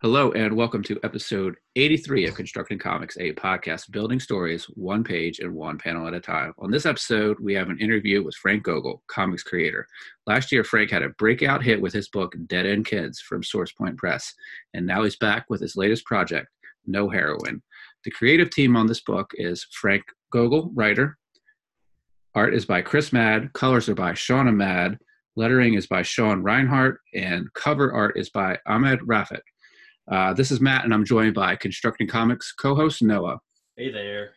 Hello, and welcome to episode 83 of Constructing Comics, a podcast building stories one page and one panel at a time. On this episode, we have an interview with Frank Gogol, comics creator. Last year, Frank had a breakout hit with his book Dead End Kids from SourcePoint Press, and now he's back with his latest project, No Heroine. The creative team on this book is Frank Gogol, writer. Art is by Chris Mad, colors are by Shauna Mad, lettering is by Sean Rinehart, and cover art is by Ahmed Raafat. Uh, this is Matt, and I'm joined by Constructing Comics co-host Noah. Hey there.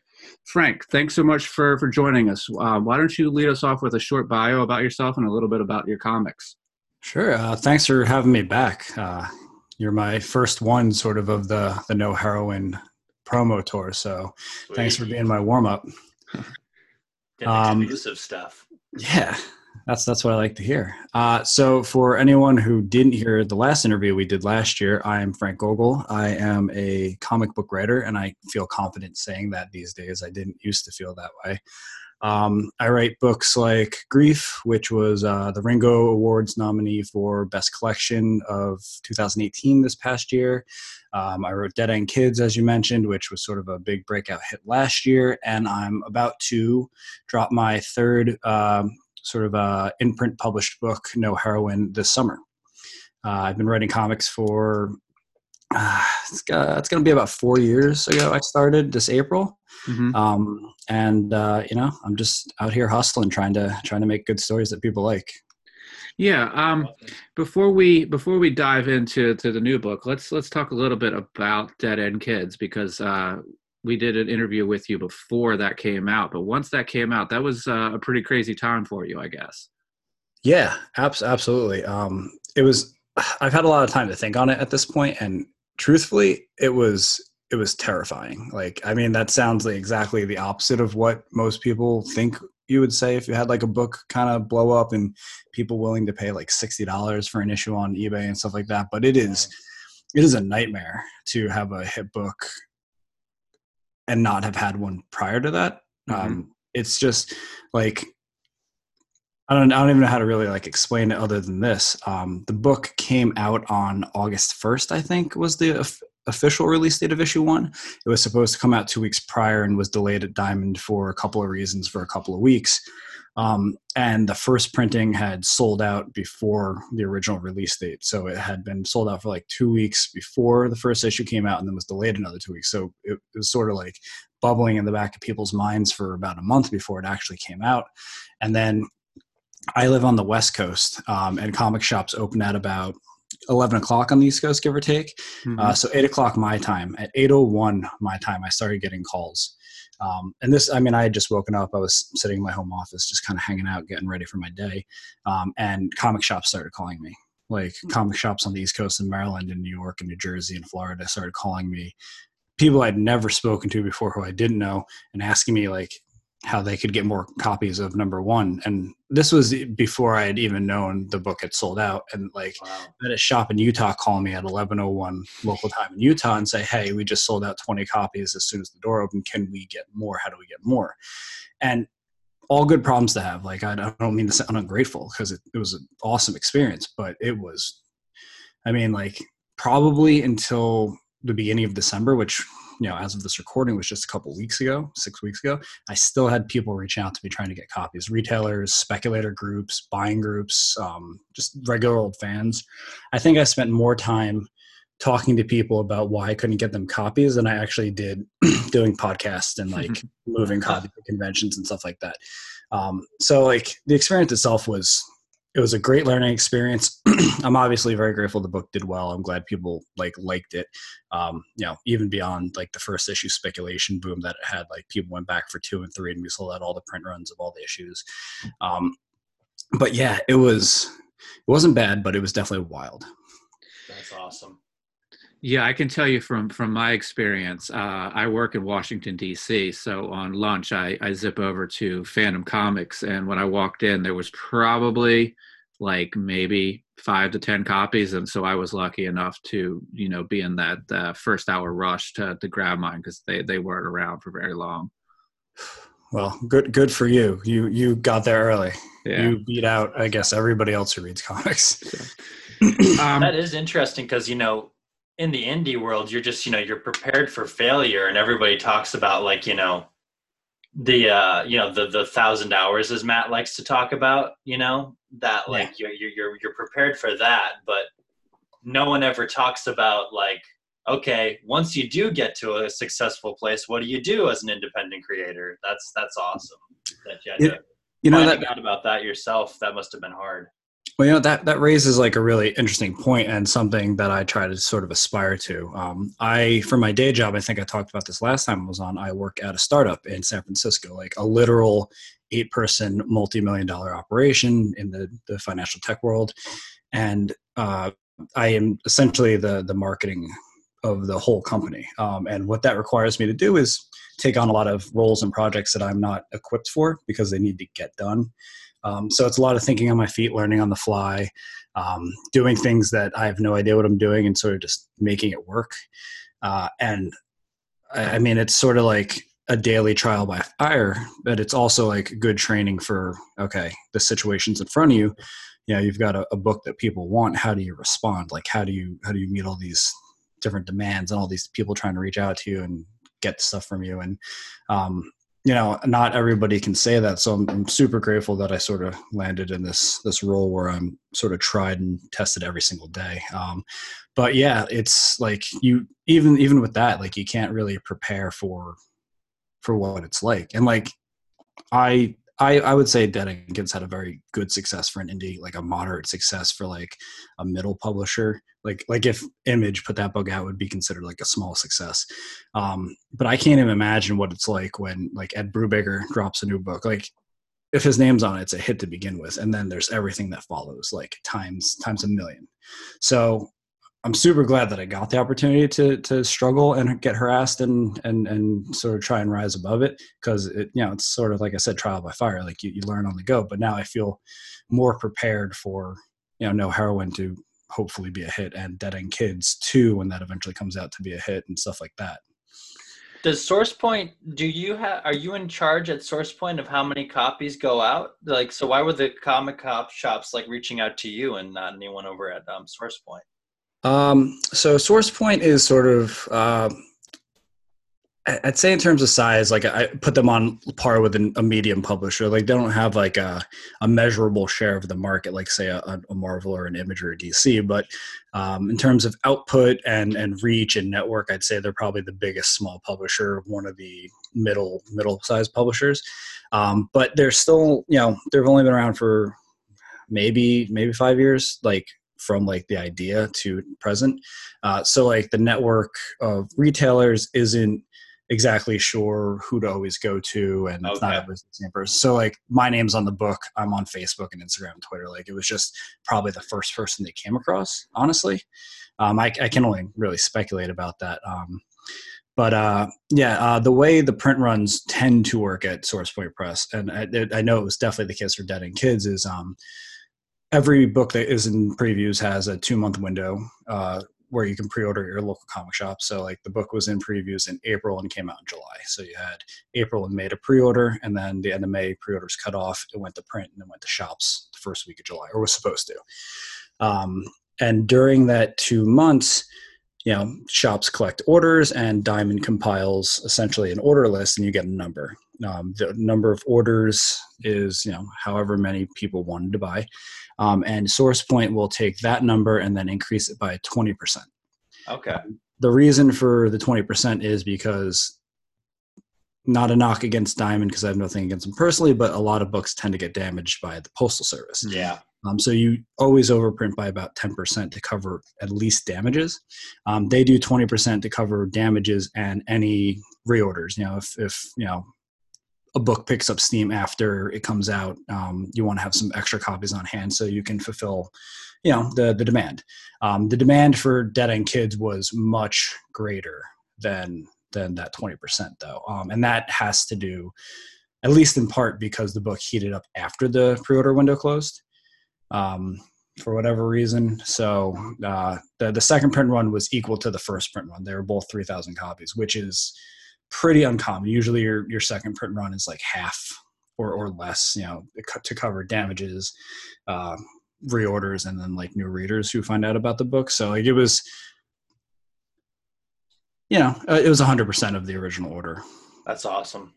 Frank, thanks so much for for joining us. Uh, why don't you lead us off with a short bio about yourself and a little bit about your comics? Sure. Uh, thanks for having me back. Uh, you're my first one, sort of, of the the No Heroine promo tour. So, Sweet. thanks for being my warm up. um, exclusive stuff. Yeah, that's that's what I like to hear. Uh, so, for anyone who didn't hear the last interview we did last year, I am Frank Gogol. I am a comic book writer, and I feel confident saying that these days. I didn't used to feel that way. Um, I write books like Grief, which was uh, the Ringo Awards nominee for Best Collection of 2018 this past year. Um, I wrote Dead End Kids, as you mentioned, which was sort of a big breakout hit last year. And I'm about to drop my third um, sort of a in print published book, No Heroine, this summer. Uh, I've been writing comics for uh, it's, uh, it's going to be about four years ago. I started this April, mm-hmm. um, and uh, you know I'm just out here hustling, trying to trying to make good stories that people like. Yeah. Um, before we before we dive into to the new book, let's let's talk a little bit about Dead End Kids because uh, we did an interview with you before that came out, but once that came out, that was uh, a pretty crazy time for you, I guess. Yeah, abs- absolutely. Um, it was. I've had a lot of time to think on it at this point, and truthfully, it was it was terrifying. Like, I mean, that sounds like exactly the opposite of what most people think you would say if you had like a book kind of blow up and people willing to pay like sixty dollars for an issue on eBay and stuff like that. But it is it is a nightmare to have a hit book and not have had one prior to that. Mm-hmm. Um, it's just like I don't I don't even know how to really like explain it other than this. Um, the book came out on August first, I think, was the official release date of issue one. It was supposed to come out two weeks prior and was delayed at Diamond for a couple of reasons for a couple of weeks. Um, and the first printing had sold out before the original release date. So it had been sold out for like two weeks before the first issue came out and then was delayed another two weeks. So it, it was sort of like bubbling in the back of people's minds for about a month before it actually came out. And then I live on the West Coast, um, and comic shops open at about 11 o'clock on the East Coast, give or take. Mm-hmm. Uh, so 8 o'clock my time. At 8.01 my time, I started getting calls. Um, and this, I mean, I had just woken up. I was sitting in my home office, just kind of hanging out, getting ready for my day. Um, and comic shops started calling me. Like mm-hmm. comic shops on the East Coast in Maryland and New York and New Jersey and Florida started calling me. People I'd never spoken to before who I didn't know and asking me, like, how they could get more copies of number one. And this was before I had even known the book had sold out. And like wow. at a shop in Utah call me at 1101 local time in Utah and say, Hey, we just sold out 20 copies as soon as the door opened. Can we get more? How do we get more? And all good problems to have. Like, I don't mean to sound ungrateful because it, it was an awesome experience, but it was, I mean, like probably until the beginning of December, which you know, as of this recording was just a couple weeks ago, six weeks ago, I still had people reach out to me trying to get copies. Retailers, speculator groups, buying groups, um, just regular old fans. I think I spent more time talking to people about why I couldn't get them copies than I actually did doing podcasts and like moving copies to conventions and stuff like that. Um, so like the experience itself was it was a great learning experience. I'm obviously very grateful the book did well. I'm glad people like liked it. Um, you know, even beyond like the first issue speculation boom that it had, like people went back for two and three, and we sold out all the print runs of all the issues. Um, but yeah, it was it wasn't bad, but it was definitely wild. That's awesome. Yeah, I can tell you from from my experience. Uh, I work in Washington D.C., so on lunch I, I zip over to Phantom Comics, and when I walked in, there was probably like maybe five to ten copies, and so I was lucky enough to you know be in that uh, first hour rush to to grab mine because they they weren't around for very long. Well, good good for you. You you got there early. Yeah. You beat out, I guess, everybody else who reads comics. um, that is interesting because you know in the indie world, you're just, you know, you're prepared for failure and everybody talks about like, you know, the uh you know the the thousand hours as matt likes to talk about you know that like yeah. you're you're you're prepared for that but no one ever talks about like okay once you do get to a successful place what do you do as an independent creator? That's that's awesome that you, had it, you know that out about that yourself. That must have been hard well, you know that that raises like a really interesting point and something that I try to sort of aspire to. Um, I, for my day job, I think I talked about this last time I was on. I work at a startup in San Francisco, like a literal eight-person, multi-million dollar operation in the the financial tech world, and uh, I am essentially the the marketing of the whole company. Um, and what that requires me to do is take on a lot of roles and projects that I'm not equipped for because they need to get done. Um, so it's a lot of thinking on my feet, learning on the fly, um, doing things that I have no idea what I'm doing, and sort of just making it work. Uh, and I, I mean, it's sort of like a daily trial by fire, but it's also like good training for okay, the situation's in front of you. You know, you've got a, a book that people want. How do you respond? Like, how do you how do you meet all these different demands and all these people trying to reach out to you and get stuff from you? And um, you know not everybody can say that. So I'm, I'm, super grateful that i sort of landed in this this role where i'm sort of tried and tested every single day. Um, but yeah it's like you even even with that like you can't really prepare for for what it's like. And like i I, I would say Kids had a very good success for an indie, like a moderate success for like a middle publisher. Like like if Image put that book out, would be considered like a small success. Um, but I can't even imagine what it's like when like Ed Brubaker drops a new book. Like if his name's on it, it's a hit to begin with, and then there's everything that follows, like times times a million. So I'm super glad that I got the opportunity to to struggle and get harassed and and and sort of try and rise above it because it you know it's sort of like I said trial by fire like you, you learn on the go but now I feel more prepared for you know No Heroine to hopefully be a hit and dead end kids too when that eventually comes out to be a hit and stuff like that. Does SourcePoint do you have are you in charge at SourcePoint of how many copies go out? Like so why were the comic cop shops like reaching out to you and not anyone over at um, SourcePoint? Um, so SourcePoint is sort of, uh, I'd say in terms of size, like I put them on par with a medium publisher. Like they don't have like a, a measurable share of the market, like say a, a Marvel or an Image or a DC. But um, in terms of output and and reach and network, I'd say they're probably the biggest small publisher, one of the middle middle sized publishers. Um, but they're still, you know, they've only been around for maybe maybe five years. Like from like the idea to present. Uh, so like the network of retailers isn't exactly sure who to always go to and okay. it's not always the same person. So like my name's on the book. I'm on Facebook and Instagram and Twitter. Like it was just probably the first person they came across, honestly. Um, I, I, can only really speculate about that. Um, but uh, yeah, uh, the way the print runs tend to work at SourcePoint Press, and I, I, know it was definitely the case for Dead End Kids, is um, every book that is in previews has a two month window uh, where you can pre-order at your local comic shop. So like the book was in previews in April and came out in July. So you had April and May to pre-order, and then the end of May pre-orders cut off. It went to print and then went to shops the first week of July, or was supposed to. Um, and during that two months, you know, shops collect orders and Diamond compiles essentially an order list, and you get a number. Um, the number of orders is you know however many people wanted to buy um, and SourcePoint will take that number and then increase it by 20%. Okay. The reason for the 20% is because not a knock against Diamond because I have nothing against them personally, but a lot of books tend to get damaged by the postal service. Yeah. Um, so you always overprint by about 10% to cover at least damages. Um, they do 20% to cover damages and any reorders. You know, if, if you know a book picks up steam after it comes out, um, you want to have some extra copies on hand so you can fulfill, you know, the the demand. Um, the demand for Dead End Kids was much greater than than that twenty percent though, um, and that has to do, at least in part, because the book heated up after the pre-order window closed. Um, for whatever reason. So uh, the the second print run was equal to the first print run. They were both three thousand copies, which is pretty uncommon. Usually your your second print run is like half or or less, you know, to cover damages, uh, reorders, and then like new readers who find out about the book. So like it was you know, uh, it was 100% of the original order. That's awesome.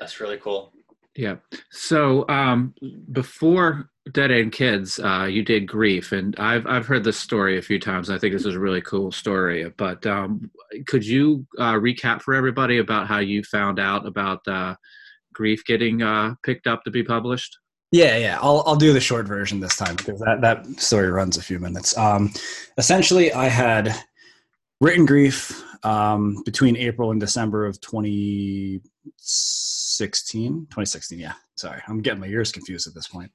That's really cool. Yeah. So um, before Dead End Kids, uh, you did Grief, and I've I've heard this story a few times. I think this is a really cool story. But um, could you uh, recap for everybody about how you found out about uh, Grief getting uh, picked up to be published? Yeah, yeah. I'll I'll do the short version this time because that that story runs a few minutes. Um, essentially, I had written Grief um, between April and December of 2016. 2016, yeah. Sorry, I'm getting my years confused at this point.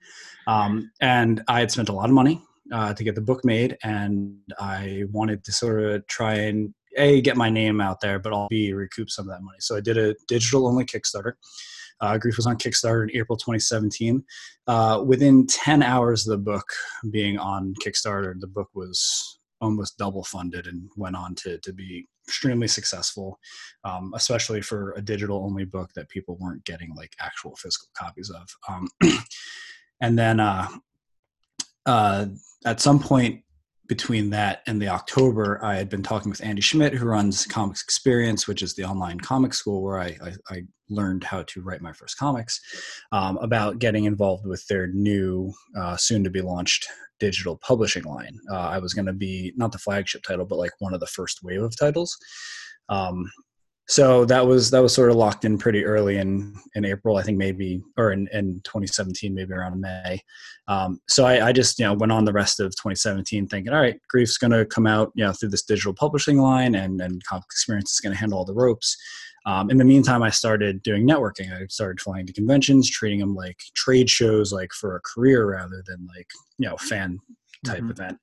Um, and I had spent a lot of money uh, to get the book made, and I wanted to sort of try and a get my name out there, but I'll b recoup some of that money. So I did a digital only Kickstarter. Uh, Grief was on Kickstarter in April 2017. Uh, within 10 hours of the book being on Kickstarter, the book was almost double funded and went on to, to be extremely successful, um, especially for a digital only book that people weren't getting like actual physical copies of. Um, and then uh, uh, at some point between that and the October, I had been talking with Andy Schmidt, who runs Comics Experience, which is the online comic school where I, I, I learned how to write my first comics, um, about getting involved with their new, uh, soon to be launched digital publishing line. Uh, I was going to be not the flagship title, but like one of the first wave of titles. Um, so that was that was sort of locked in pretty early in in April, I think maybe or in, in 2017, maybe around May. Um, so I, I, just you know went on the rest of 2017 thinking, all right, Grief's going to come out you know through this digital publishing line, and and Comic Experience is going to handle all the ropes. Um, in the meantime, I started doing networking. I started flying to conventions, treating them like trade shows, like for a career rather than like you know fan type mm-hmm. event.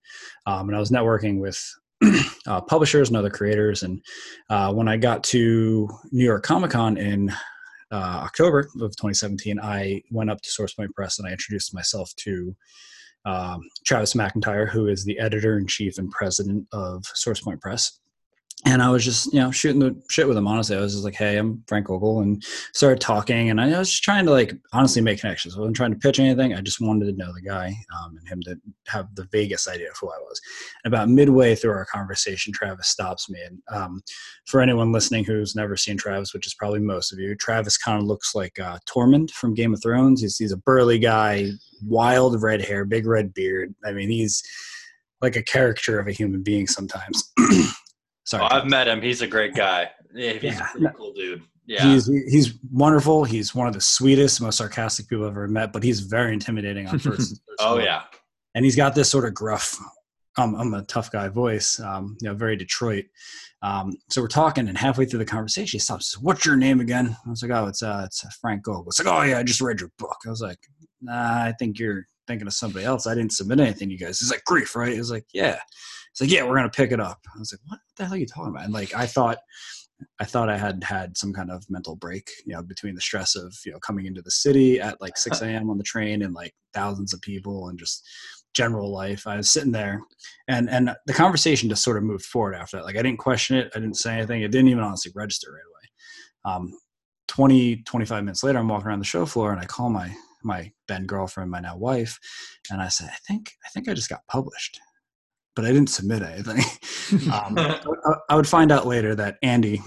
Um, and I was networking with uh, publishers and other creators. And uh, when I got to New York Comic Con in uh, October of 2017, I went up to SourcePoint Press and I introduced myself to um, Travis McIntyre, who is the editor in chief and president of SourcePoint Press and I was just, you know, shooting the shit with him. Honestly, I was just like, "Hey, I'm Frank Gogol," and started talking. And I was just trying to like honestly make connections. I wasn't trying to pitch anything. I just wanted to know the guy um, and him to have the vaguest idea of who I was. And about midway through our conversation, Travis stops me. And um, for anyone listening who's never seen Travis, which is probably most of you, Travis kind of looks like uh, Tormund from Game of Thrones. He's, he's a burly guy, wild red hair, big red beard. I mean, he's like a character of a human being sometimes. Sorry, oh, I've met him. He's a great guy. Yeah, he's yeah. a pretty cool dude. Yeah, he's he's wonderful. He's one of the sweetest, most sarcastic people I've ever met. But he's very intimidating on first. oh yeah, and he's got this sort of gruff. Um, I'm a tough guy voice. Um, you know, very Detroit. Um, so we're talking, and halfway through the conversation, he stops. Says, "What's your name again?" I was like, "Oh, it's uh, it's Frank Gogol." It's like, "Oh yeah, I just read your book." I was like, "Nah, I think you're thinking of somebody else. I didn't submit anything to you guys." He's like, "Grief, right?" He was like, "Yeah." It's like, yeah, we're gonna pick it up. I was like, what the hell are you talking about? And like, I thought, I thought I had had some kind of mental break, you know, between the stress of you know coming into the city at like 6 a.m. on the train and like thousands of people and just general life. I was sitting there, and and the conversation just sort of moved forward after that. Like I didn't question it, I didn't say anything. It didn't even honestly register right away. Um, 20, 25 minutes later, I'm walking around the show floor and I call my my then girlfriend, my now wife, and I said, I think I think I just got published but I didn't submit anything. um, I, I, would find out later that Andy,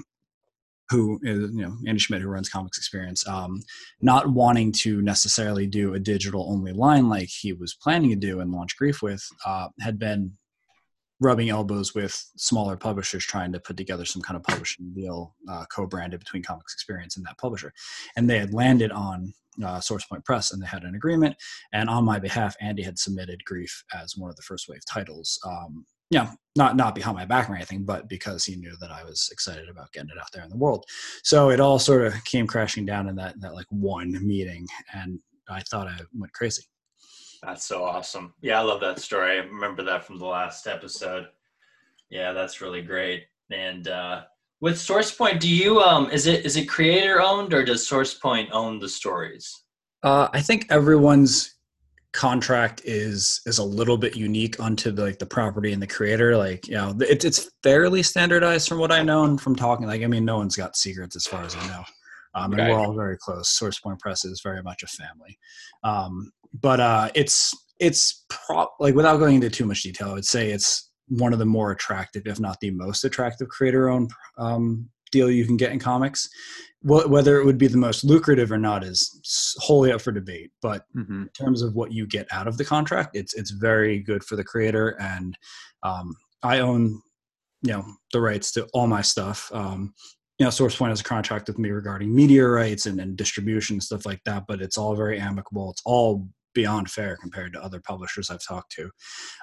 who is you know Andy Schmidt, who runs Comics Experience, um, not wanting to necessarily do a digital only line like he was planning to do and launch Grief with, uh, had been rubbing elbows with smaller publishers trying to put together some kind of publishing deal uh, co-branded between comics experience and that publisher and they had landed on uh, SourcePoint Press, and they had an agreement. And on my behalf, Andy had submitted Grief as one of the first wave titles. Um, you know, not not behind my back or anything, but because he knew that I was excited about getting it out there in the world. So it all sort of came crashing down in that that like one meeting, and I thought I went crazy. That's so awesome. Yeah, I love that story. I remember that from the last episode. Yeah, that's really great. And uh, with SourcePoint, do you um is it is it creator owned or does SourcePoint own the stories? Uh, I think everyone's contract is is a little bit unique onto the, like the property and the creator. Like you know, it's it's fairly standardized from what I know and from talking. Like I mean, no one's got secrets as far as I know. Um, and we're all very close. SourcePoint Press is very much a family. Um, but uh, it's it's pro- like without going into too much detail, I would say it's one of the more attractive, if not the most attractive, creator-owned um, deal you can get in comics. Whether it would be the most lucrative or not is wholly up for debate. But mm-hmm. in terms of what you get out of the contract, it's it's very good for the creator. And um, I own, you know, the rights to all my stuff. Um, you know, SourcePoint has a contract with me regarding media rights and, and distribution and stuff like that. But it's all very amicable. It's all beyond fair compared to other publishers I've talked to.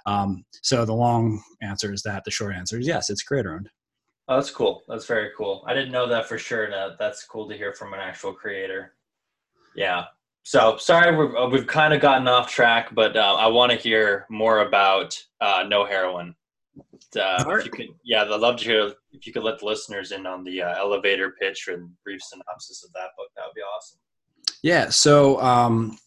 Um, so the long answer is that. The short answer is yes, it's creator owned. Oh, that's cool. That's very cool. I didn't know that for sure. That that's cool to hear from an actual creator. Yeah. So sorry, we have we've kind of gotten off track, but uh, I want to hear more about uh, No Heroine. Uh, if you could, yeah, I'd love to hear if you could let the listeners in on the uh, elevator pitch and brief synopsis of that book. That would be awesome. Yeah. So um,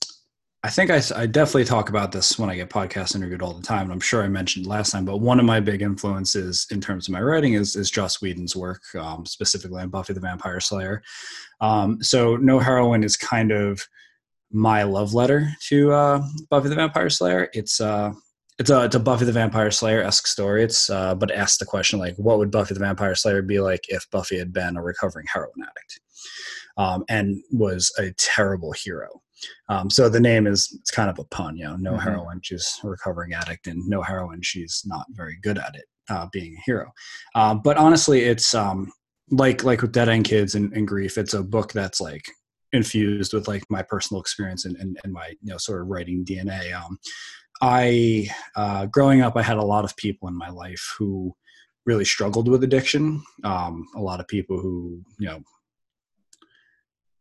I think I, I, definitely talk about this when I get podcast interviewed all the time. And I'm sure I mentioned last time, but one of my big influences in terms of my writing is, is Joss Whedon's work, um, specifically on Buffy the Vampire Slayer. Um, so No Heroine is kind of my love letter to uh, Buffy the Vampire Slayer. It's uh, it's a it's a Buffy the Vampire Slayer esque story. It's uh, but it asks the question like, what would Buffy the Vampire Slayer be like if Buffy had been a recovering heroin addict, um, and was a terrible hero. Um, so the name is it's kind of a pun, you know. No mm-hmm. heroin, she's a recovering addict, and no heroin, she's not very good at it, uh, being a hero. Uh, but honestly, it's um, like like with Dead End Kids and, and, Grief. It's a book that's like infused with like my personal experience and, and, and my you know sort of writing DNA. Um, I uh, growing up, I had a lot of people in my life who really struggled with addiction. Um, a lot of people who you know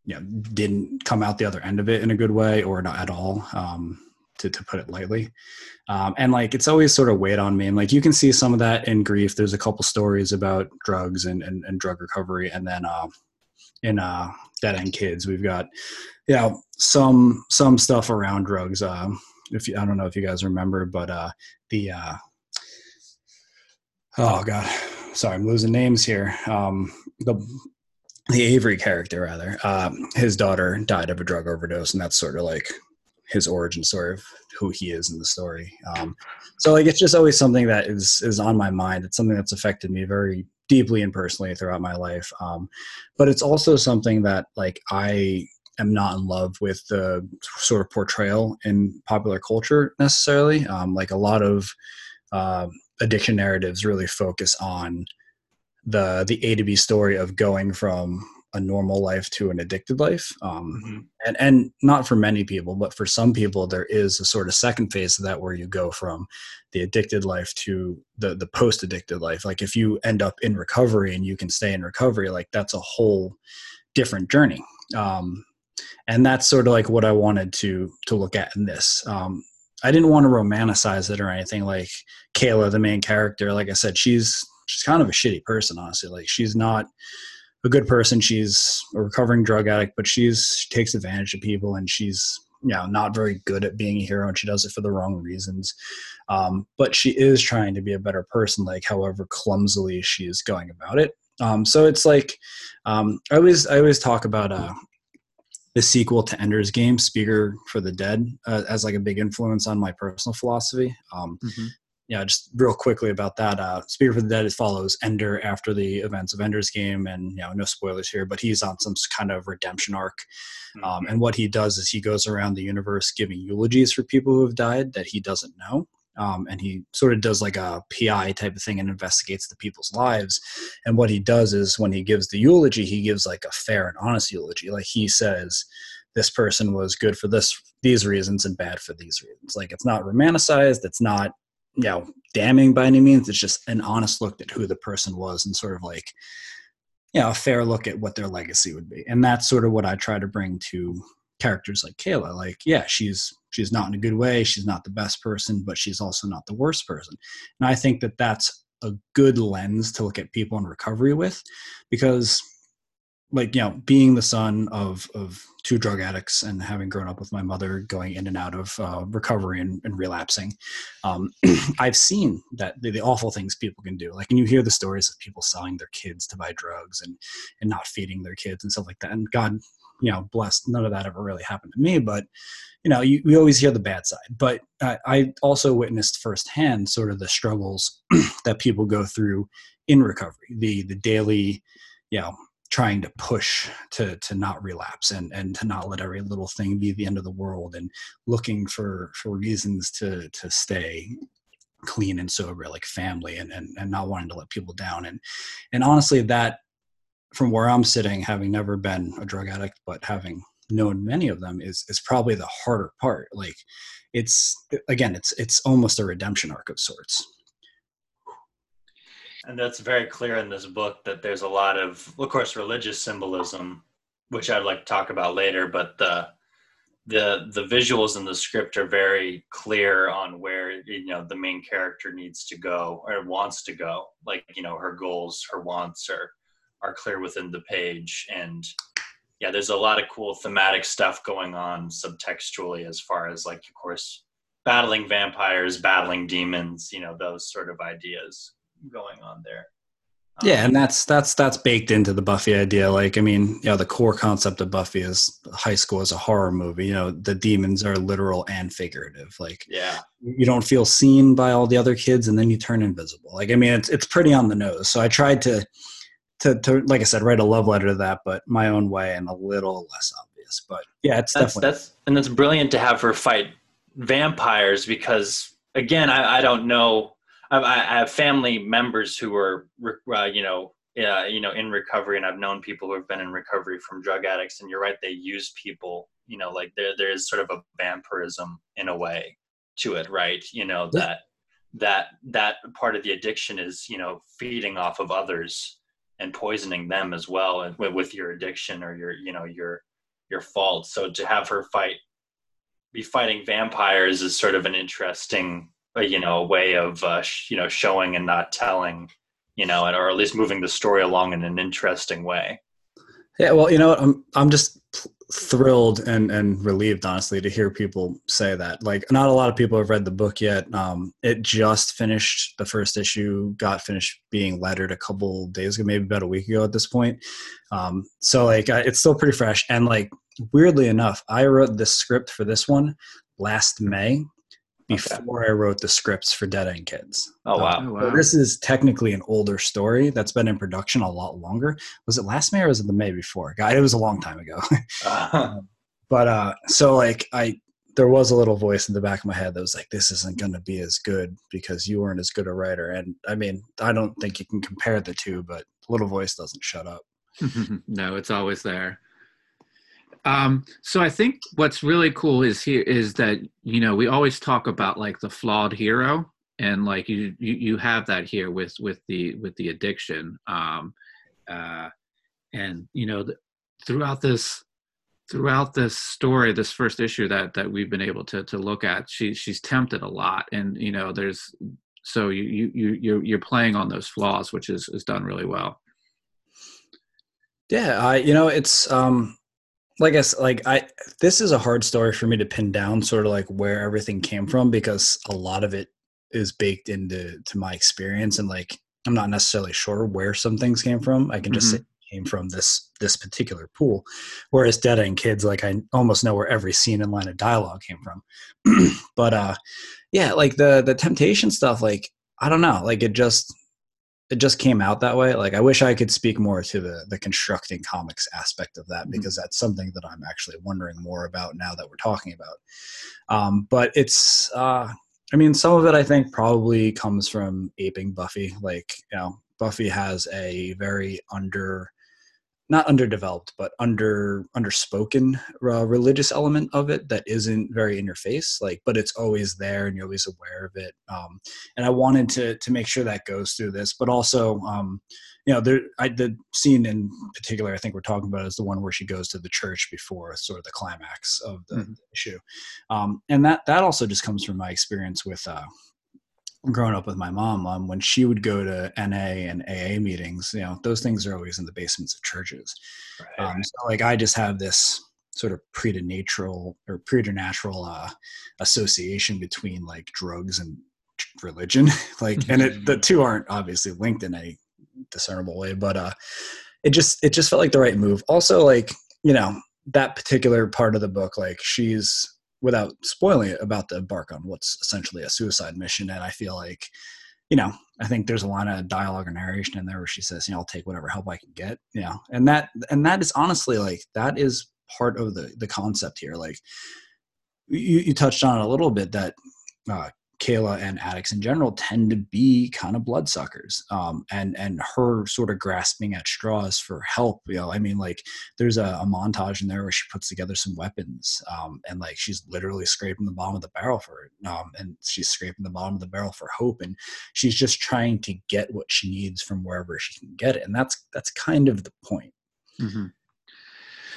you know didn't come out the other end of it in a good way or not at all um, to, to put it lightly. Um, and like it's always sort of weighed on me. And like you can see some of that in grief. There's a couple stories about drugs and, and, and drug recovery. And then uh, in uh, dead end kids we've got you know some some stuff around drugs. Uh, if you, i don't know if you guys remember but uh, the uh, oh god. Sorry i'm losing names here. Um, the the Avery character, rather, um, his daughter died of a drug overdose, and that's sort of like his origin story of who he is in the story. Um, so, like, it's just always something that is is on my mind. It's something that's affected me very deeply and personally throughout my life. Um, but it's also something that, like, I am not in love with the sort of portrayal in popular culture necessarily. Um, like, a lot of uh, addiction narratives really focus on the the A to B story of going from a normal life to an addicted life. Um, mm-hmm. and, and not for many people, but for some people, there is a sort of second phase of that where you go from the addicted life to the, the post addicted life. Like if you end up in recovery and you can stay in recovery, like that's a whole different journey. Um, and that's sort of like what I wanted to, to look at in this. Um, I didn't want to romanticize it or anything like Kayla, the main character. Like I said, she's she's kind of a shitty person, honestly. Like she's not a good person. She's a recovering drug addict, but she's she takes advantage of people and she's you know not very good at being a hero and she does it for the wrong reasons. Um, but she is trying to be a better person, like however clumsily she is going about it. Um, so it's like um, I always I always talk about uh, the sequel to Ender's Game, Speaker for the Dead, uh, as like a big influence on my personal philosophy. Um, mm-hmm yeah, just real quickly about that. Uh, Speaker for the Dead follows Ender after the events of Ender's Game, and you know, no spoilers here, but he's on some kind of redemption arc. Um, mm-hmm. and what he does is he goes around the universe giving eulogies for people who have died that he doesn't know. Um, and he sort of does like a PI type of thing and investigates the people's lives. And what he does is when he gives the eulogy, he gives like a fair and honest eulogy. Like he says, this person was good for this these reasons and bad for these reasons. Like it's not romanticized. It's not you know damning by any means. It's just an honest look at who the person was and sort of like you know a fair look at what their legacy would be. And that's sort of what i try to bring to characters like kayla. Like yeah she's she's not in a good way. She's not the best person but she's also not the worst person. And i think that that's a good lens to look at people in recovery with because like you know being the son of of two drug addicts and having grown up with my mother going in and out of uh, recovery and, and relapsing um, i've seen that the, the, awful things people can do like and you hear the stories of people selling their kids to buy drugs and and not feeding their kids and stuff like that and god you know, blessed. None of that ever really happened to me, but you know, you, we always hear the bad side. But uh, I also witnessed firsthand sort of the struggles that people go through in recovery, the the daily, you know, trying to push to to not relapse and and to not let every little thing be the end of the world and looking for for reasons to to stay clean and sober like family and, and and not wanting to let people down. And and honestly that from where i'm sitting having never been a drug addict but having known many of them is is probably the harder part. Like it's again it's it's almost a redemption arc of sorts and that's very clear in this book that there's a lot of of course religious symbolism which i'd like to talk about later but the the the visuals in the script are very clear on where you know the main character needs to go or wants to go. Like you know her goals her wants are are clear within the page. And yeah there's a lot of cool thematic stuff going on subtextually as far as like of course battling vampires battling demons you know those sort of ideas going on there yeah, um, and that's that's that's baked into the Buffy idea. Like, I mean, you know, the core concept of Buffy is high school is a horror movie. You know, the demons are literal and figurative. Like, yeah, you don't feel seen by all the other kids, and then you turn invisible. Like, I mean, it's it's pretty on the nose. So I tried to to to like I said, write a love letter to that, but my own way and a little less obvious. But yeah, it's that's definitely that's and that's brilliant to have her fight vampires because again, I, I don't know I, have family members who are, uh, you know, uh, you know, in recovery, and I've known people who have been in recovery from drug addicts. And you're right, they use people. You know, like there there is sort of a vampirism in a way to it, right? You know that that that part of the addiction is you know feeding off of others and poisoning them as well, with your addiction or your you know your your fault. So to have her fight be fighting vampires is sort of an interesting you know a way of uh, sh- you know showing and not telling you know and, or at least moving the story along in an interesting way. Yeah well you know i'm i'm just thrilled and and relieved honestly to hear people say that. Like not a lot of people have read the book yet. Um it just finished the first issue got finished being lettered a couple days ago maybe about a week ago at this point. Um so like I, it's still pretty fresh. And like weirdly enough i wrote the script for this one last may before okay. I wrote the scripts for Dead End Kids. Oh wow. Um, oh, wow. this is technically an older story that's been in production a lot longer. Was it last May or was it the May before? God, it was a long time ago. uh-huh. but uh, so like I, there was a little voice in the back of my head that was like, "This isn't going to be as good because you weren't as good a writer." And I mean, I don't think you can compare the two, but little voice doesn't shut up. no, it's always there. Um, so I think what's really cool is here is that you know we always talk about like the flawed hero, and like you you, you have that here with with the with the addiction, um, uh, and you know throughout this throughout this story, this first issue that that we've been able to to look at, she she's tempted a lot, and you know there's so you you you you're, you're playing on those flaws, which is is done really well. Yeah, I you know it's um like I like I this is a hard story for me to pin down sort of like where everything came from because a lot of it is baked into to my experience and like I'm not necessarily sure where some things came from. I can just mm-hmm. say came from this this particular pool. Whereas Dead End Kids, like I almost know where every scene and line of dialogue came from. but uh yeah, like the the temptation stuff, like I don't know, like it just it just came out that way. Like I wish I could speak more to the the constructing comics aspect of that mm-hmm. because that's something that I'm actually wondering more about now that we're talking about. Um, but it's uh, I mean some of it I think probably comes from aping Buffy. Like you know Buffy has a very under not underdeveloped but under underspoken uh, religious element of it that isn't very in your face like but it's always there and you're always aware of it um, and i wanted to to make sure that goes through this but also um, you know there i the scene in particular i think we're talking about is the one where she goes to the church before sort of the climax of the, mm-hmm. issue um, and that that also just comes from my experience with uh, growing up with my mom, um, when she would go to NA and AA meetings, you know, those things are always in the basements of churches. Right, um, So like I just have this sort of preternatural or preternatural uh, association between like drugs and religion. like, and it, the two aren't obviously linked in a discernible way, but uh, it just it just felt like the right move. Also, like you know, that particular part of the book, like she's without spoiling it about to embark on what's essentially a suicide mission, and I feel like you know, I think there's a line of dialogue or narration in there where she says, you know, I'll take whatever help I can get. You know, and that and that is honestly like that is part of the the concept here. Like you, you touched on it a little bit that uh, Kayla and addicts in general tend to be kind of bloodsuckers. Um, and and her sort of grasping at straws for help. You know, I mean, like there's a, a montage in there where she puts together some weapons, um, and like she's literally scraping the bottom of the barrel for it, um, and she's scraping the bottom of the barrel for hope, and she's just trying to get what she needs from wherever she can get it, and that's that's kind of the point. Mm-hmm.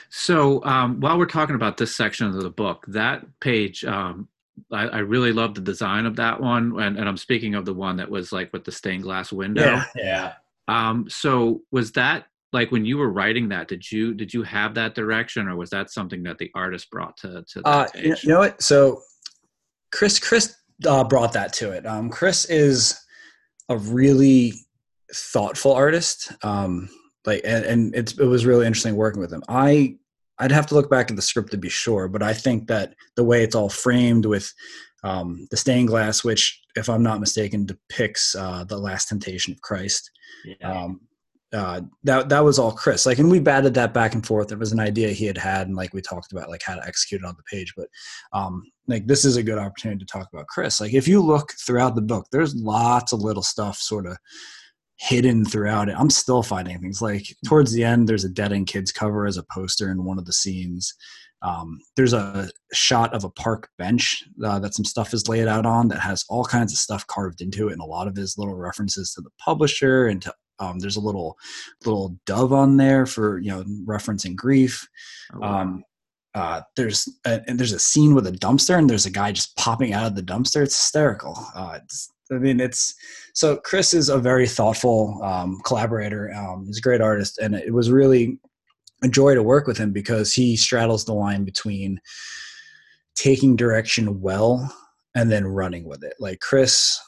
So um, while we're talking about this section of the book, that page um, I, I, really love the design of that one, and, and, I'm speaking of the one that was like with the stained glass window. Yeah, yeah. Um, so was that like when you were writing that? Did you did you have that direction, or was that something that the artist brought to to that uh? You know what? So Chris Chris uh, brought that to it. Um, Chris is a really thoughtful artist. Um, like, and, and it was really interesting working with him. I I'd have to look back at the script to be sure, but I think that the way it's all framed with um, the stained glass, which, if I'm not mistaken, depicts uh, the last temptation of Christ. Yeah. Um, uh, that that was all Chris. Like, and we batted that back and forth. It was an idea he had had, and like we talked about, like how to execute it on the page. But um, like, this is a good opportunity to talk about Chris. Like, if you look throughout the book, there's lots of little stuff, sort of hidden throughout it. I'm still finding things like towards the end, there's a Dead End Kids cover as a poster in one of the scenes. Um, there's a shot of a park bench uh, that some stuff is laid out on that has all kinds of stuff carved into it, and a lot of his little references to the publisher and to um, there's a little little dove on there for you know referencing grief. Oh, wow. um, uh, there's a, and there's a scene with a dumpster and there's a guy just popping out of the dumpster. It's hysterical. Uh, it's, I mean, it's so Chris is a very thoughtful um, collaborator. Um, he's a great artist, and it was really a joy to work with him because he straddles the line between taking direction well and then running with it. Like Chris,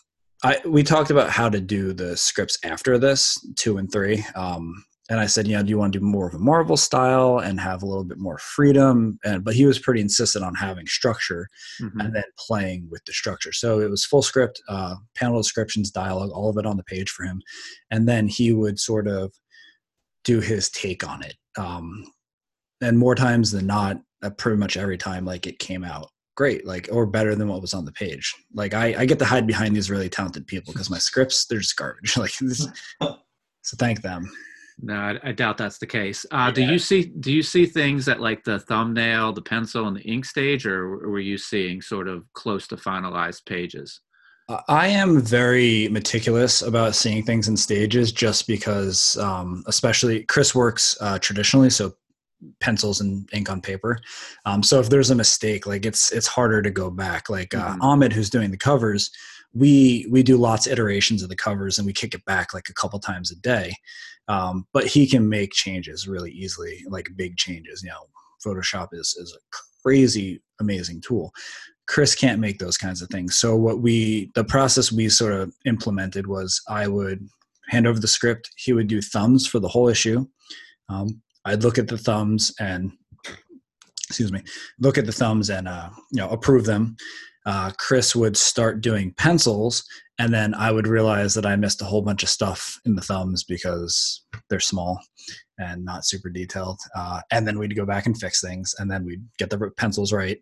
I we talked about how to do the scripts after this two and three. Um, and I said, you know, do you want to do more of a Marvel style and have a little bit more freedom? And but he was pretty insistent on having structure mm-hmm. and then playing with the structure. So it was full script, uh, panel descriptions, dialogue, all of it on the page for him, and then he would sort of do his take on it. Um, and more times than not, uh, pretty much every time, like it came out great, like or better than what was on the page. Like I, I get to hide behind these really talented people because my scripts they're just garbage. like this, so thank them. No, I, I, doubt that's the case. Uh, yeah. Do you see do you see things at like the thumbnail, the pencil, and the ink stage, or were you seeing sort of close to finalized pages? I am very meticulous about seeing things in stages, just because, um, especially Chris works uh, traditionally, so pencils and ink on paper. Um, so if there's a mistake, like it's it's harder to go back. Like uh, mm-hmm. Ahmed, who's doing the covers, we we do lots of iterations of the covers and we kick it back like a couple times a day um, but he can make changes really easily like big changes. You know photoshop is is a crazy amazing tool. Chris can't make those kinds of things. So what we the process we sort of implemented was i would hand over the script. He would do thumbs for the whole issue. Um, i'd look at the thumbs and excuse me look at the thumbs and uh, you know approve them uh, Chris would start doing pencils, and then I would realize that I missed a whole bunch of stuff in the thumbs because they're small and not super detailed. Uh, and then we'd go back and fix things, and then we'd get the pencils right,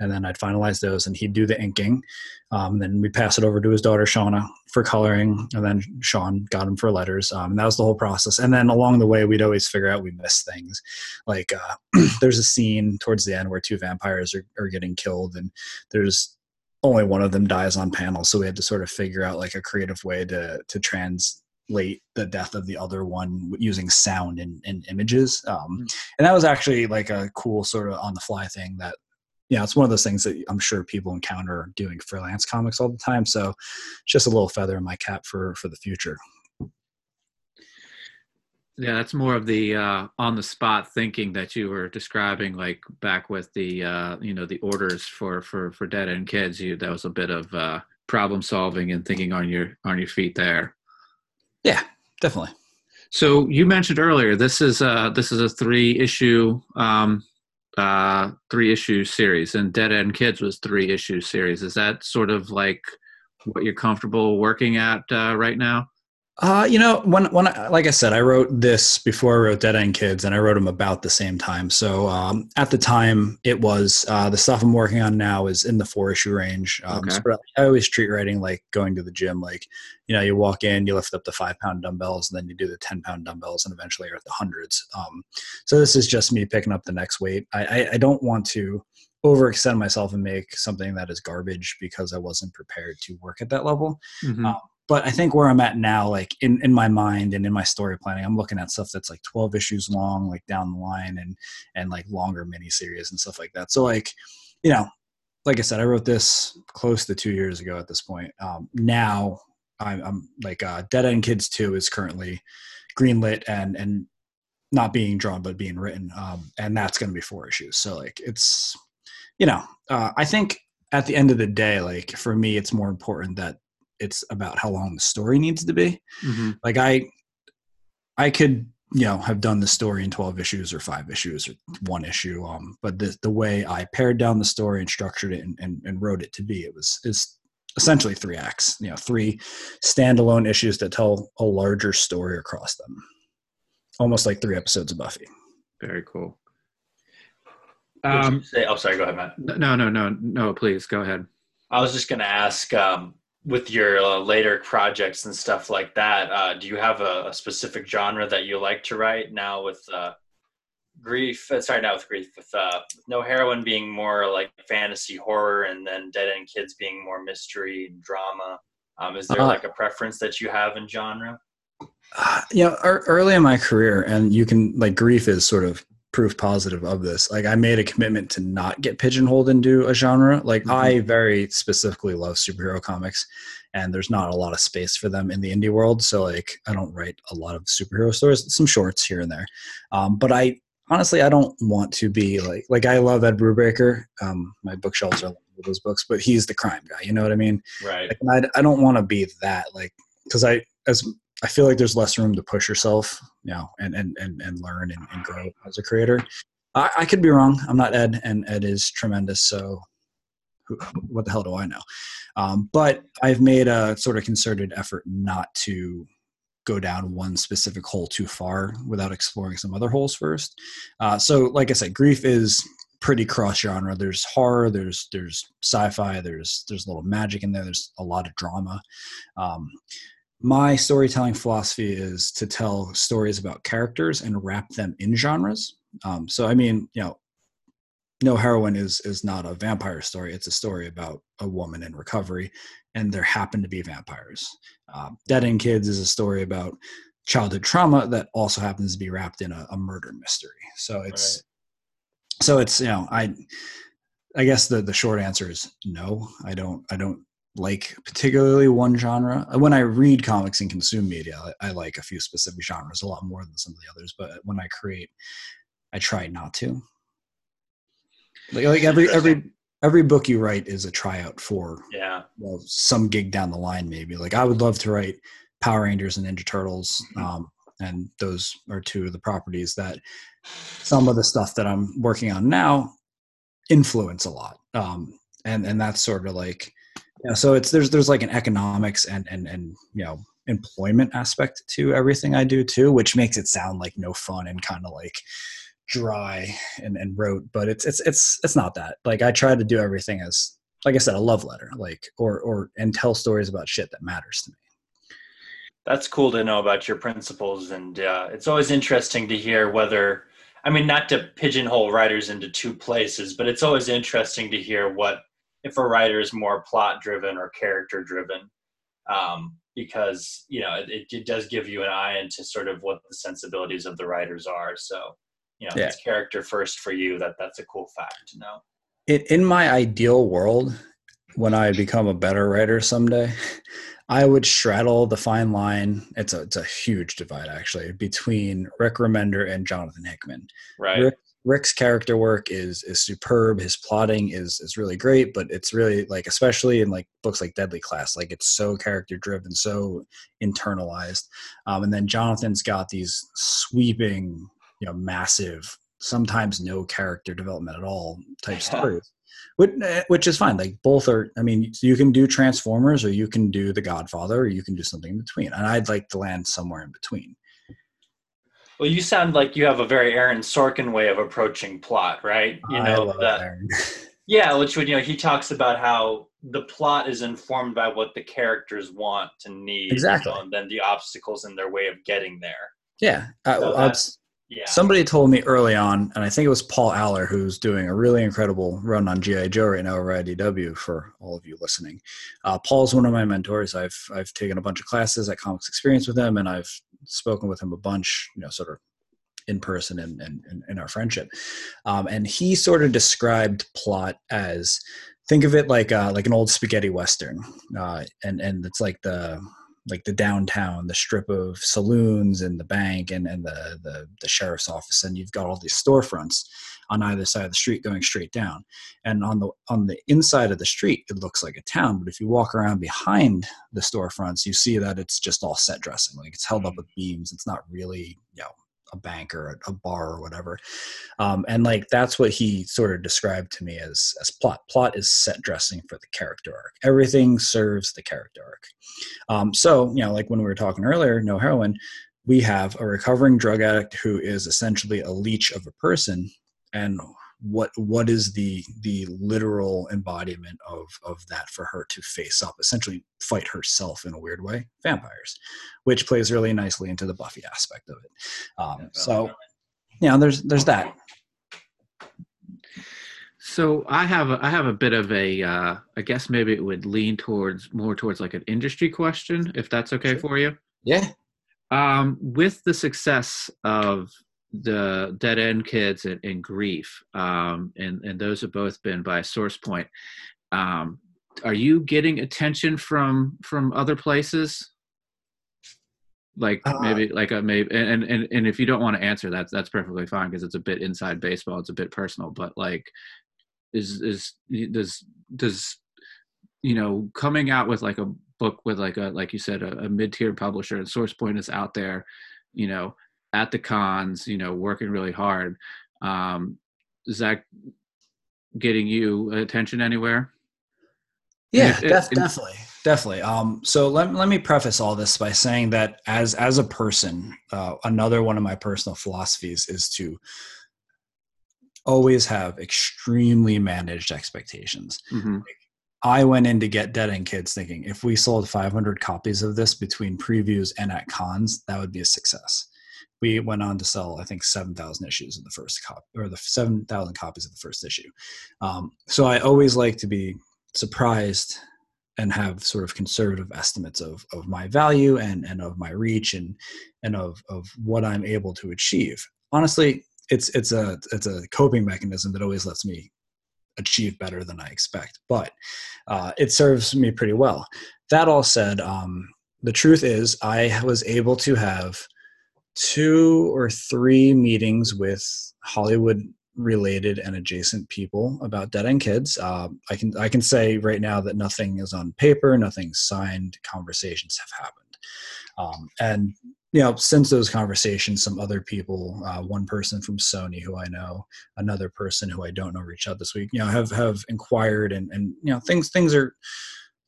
and then I'd finalize those, and he'd do the inking. Um, and then we'd pass it over to his daughter Shauna for coloring, and then Sean got him for letters. Um, and that was the whole process. And then along the way, we'd always figure out we missed things. Like uh, there's a scene towards the end where two vampires are, are getting killed, and there's only one of them dies on panel so we had to sort of figure out like a creative way to to translate the death of the other one using sound and, and images um, mm-hmm. and that was actually like a cool sort of on the fly thing that yeah, you know, it's one of those things that I'm sure people encounter doing freelance comics all the time. So it's just a little feather in my cap for for the future. Yeah, that's more of the uh, on the spot thinking that you were describing, like back with the uh, you know the orders for for for dead end kids. You that was a bit of uh, problem solving and thinking on your on your feet there. Yeah, definitely. So you mentioned earlier this is uh this is a three issue um, uh, three issue series, and Dead End Kids was three issue series. Is that sort of like what you're comfortable working at uh, right now? Uh, you know, when when I, like I said, I wrote this before I wrote Dead End Kids, and I wrote them about the same time. So um, at the time, it was uh, the stuff I'm working on now is in the four issue range. Um, Okay. so I always treat writing like going to the gym. Like you know, you walk in, you lift up the five pound dumbbells, and then you do the ten pound dumbbells, and eventually you're at the hundreds. Um, so this is just me picking up the next weight. I, I, I don't want to overextend myself and make something that is garbage because I wasn't prepared to work at that level Mhm. Um, but I think where I'm at now, like in, in my mind and in my story planning, I'm looking at stuff that's like 12 issues long, like down the line and, and like longer miniseries and stuff like that. So like, you know, like I said, I wrote this close to two years ago at this point. Um, now I'm, I'm like, uh, Dead End Kids 2 is currently greenlit and, and not being drawn, but being written. Um, and that's going to be four issues. So like, it's, you know, uh, I think at the end of the day, like for me, it's more important that it's about how long the story needs to be. Mhm. Like I, I could you know have done the story in 12 issues or five issues or one issue um but the the way i pared down the story and structured it and, and, and wrote it to be it was is essentially three acts you know three standalone issues that tell a larger story across them almost like three episodes of buffy Very cool. Um, say, oh, sorry. Go ahead, Matt. no, no, no, no. Please go ahead. I was just going to ask, um, with your uh, later projects and stuff like that, uh, do you have a, a specific genre that you like to write now with uh, grief? Uh, sorry, not with grief, with uh, no heroine being more like fantasy horror, and then Dead End Kids being more mystery and drama. Um, is there Uh, like a preference that you have in genre? uh, you know ear- early in my career and you can like grief is sort of proof positive of this. Like i made a commitment to not get pigeonholed into a genre. Like Mhm. i very specifically love superhero comics and there's not a lot of space for them in the indie world. So like i don't write a lot of superhero stories some shorts here and there. Um, but i honestly i don't want to be like like i love ed brubaker. Um, my bookshelves are those books but he's the crime guy you know what i mean? Right. like, I, I don't want to be that like because i as i feel like there's less room to push yourself you know and and and, and learn and, and grow as a creator. I, I could be wrong. I'm not ed and ed is tremendous so who, what the hell do i know? Um, but i've made a sort of concerted effort not to go down one specific hole too far without exploring some other holes first. Uh, so like i said grief is pretty cross genre there's horror there's there's sci-fi there's there's a little magic in there there's a lot of drama. Um, my storytelling philosophy is to tell stories about characters and wrap them in genres. Um, so i mean you know no heroine is is not a vampire story. It's a story about a woman in recovery and there happen to be vampires. Um, dead end kids is a story about childhood trauma that also happens to be wrapped in a, a murder mystery. So it's so it's you know i i guess the the short answer is no. I don't i don't like particularly one genre. When i read comics and consume media I, I like a few specific genres a lot more than some of the others but when i create i try not to. Like, like every every every book you write is a tryout for Yeah. well, some gig down the line maybe. Like i would love to write power rangers and ninja turtles um, and those are two of the properties that some of the stuff that i'm working on now influence a lot. Um, and and that's sort of like know, so it's there's there's like an economics and and and you know employment aspect to everything i do too which makes it sound like no fun and kind of like dry and, and rote but it's it's it's it's not that like i try to do everything as like i said a love letter like or or and tell stories about shit that matters to me That's cool to know about your principles, and uh, it's always interesting to hear whether. I mean, not to pigeonhole writers into two places, but it's always interesting to hear what if a writer is more plot driven or character driven, um, because you know it, it does give you an eye into sort of what the sensibilities of the writers are. So, you know, Yeah. if it's character first for you. That that's a cool fact to know. in, in my ideal world when i become a better writer someday i would straddle the fine line it's a, it's a huge divide actually between rick remender and jonathan hickman Right. Rick, rick's character work is is superb his plotting is is really great but it's really like especially in like books like deadly class like it's so character driven so internalized um, and then jonathan's got these sweeping you know massive sometimes no character development at all type stories which, eh, which is fine like both are i mean you can do transformers or you can do the godfather or you can do something in between and i'd like to land somewhere in between well you sound like you have a very aaron sorkin way of approaching plot right you know that, yeah which would you know he talks about how the plot is informed by what the characters want and need exactly you know, and then the obstacles in their way of getting there yeah so yeah. Somebody told me early on, and I think it was Paul Allor, who's doing a really incredible run on GI Joe right now over IDW. For all of you listening, uh, Paul's one of my mentors. I've I've taken a bunch of classes at Comics Experience with him, and I've spoken with him a bunch. You know, sort of in person and in, our friendship. Um, and he sort of described plot as think of it like uh, like an old spaghetti western, uh, and and it's like the like the downtown, the strip of saloons and the bank and, and the, the, the sheriff's office, and you've got all these storefronts on either side of the street going straight down. And on the on the inside of the street, it looks like a town, but if you walk around behind the storefronts, you see that it's just all set dressing, like it's held up with beams. It's not really you know a bank or a, bar or whatever. Um, and like that's what he sort of described to me as as plot. Plot is set dressing for the character arc. Everything serves the character arc. Um, so you know, like when we were talking earlier, no heroine. We have a recovering drug addict who is essentially a leech of a person, and what what is the the literal embodiment of of that for her to face up essentially fight herself in a weird way? Vampires which plays really nicely into the buffy aspect of it. Um, so yeah there's there's that. So I have a, I have a bit of a uh, I guess maybe it would lean towards more towards like an industry question if that's okay for you. Yeah. Um, with the success of the dead end kids and, and grief um, and and those have both been by source point. Um, are you getting attention from from other places? Like uh, maybe like a maybe and, and and if you don't want to answer that that's perfectly fine because it's a bit inside baseball it's a bit personal but like is is does does you know coming out with like a book with like a like you said a, a mid-tier publisher and source point is out there you know at the cons, you know, working really hard. Um, is that getting you attention anywhere? Yeah, it, def- it, definitely, definitely. Um, so let let me preface all this by saying that as as a person, uh, another one of my personal philosophies is to always have extremely managed expectations. Mm-hmm. I went in to get Dead End Kids thinking if we sold 500 copies of this between previews and at cons, that would be a success we went on to sell i think 7000 issues of the first copy or the 7000 copies of the first issue. Um, so i always like to be surprised and have sort of conservative estimates of, of my value and, and of my reach and and of, of what i'm able to achieve. Honestly it's it's a it's a coping mechanism that always lets me achieve better than i expect but uh, it serves me pretty well. That all said um, the truth is i was able to have two or three meetings with Hollywood related and adjacent people about Dead End Kids. Uh, I can I can say right now that nothing is on paper, nothing signed. Conversations have happened, um, and you know since those conversations, some other people, uh, one person from Sony who I know, another person who I don't know, reached out this week. You know, have have inquired and and you know things things are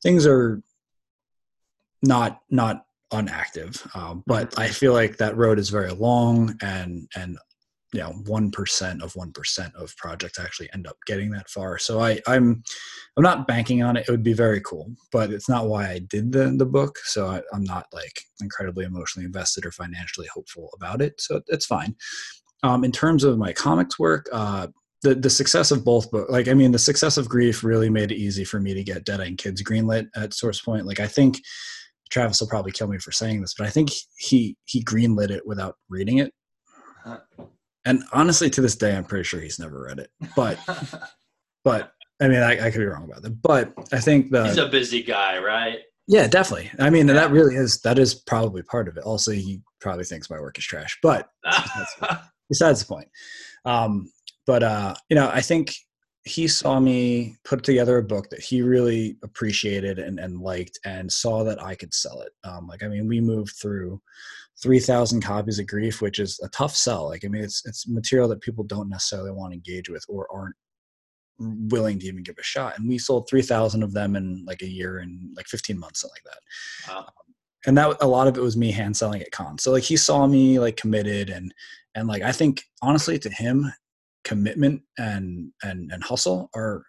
things are not not unactive. Um, but I feel like that road is very long, and and you know, one percent of one percent of projects actually end up getting that far. So I I'm I'm not banking on it. It would be very cool, but it's not why I did the the book. So I, am not like incredibly emotionally invested or financially hopeful about it. So it's fine. Um, in terms of my comics work, uh, the the success of both books, like I mean, the success of Grief really made it easy for me to get Dead End Kids greenlit at Source Point. Like I think Travis will probably kill me for saying this, but I think he he greenlit it without reading it. And honestly, to this day, I'm pretty sure he's never read it. But but I mean, I, I could be wrong about that. But I think the he's a busy guy, right? Yeah, definitely. I mean, yeah. that really is that is probably part of it. Also, he probably thinks my work is trash, but besides the point. Um, but uh, you know, I think he saw me put together a book that he really appreciated and, and liked and saw that I could sell it. Um, like, I mean, we moved through 3,000 copies of Grief, which is a tough sell. Like, I mean, it's, it's material that people don't necessarily want to engage with or aren't willing to even give a shot. And we sold 3,000 of them in like a year and like 15 months, something like that. Wow. Um, and that a lot of it was me hand selling at cons. So like he saw me like committed and, and like, I think honestly to him, commitment and, and, and hustle are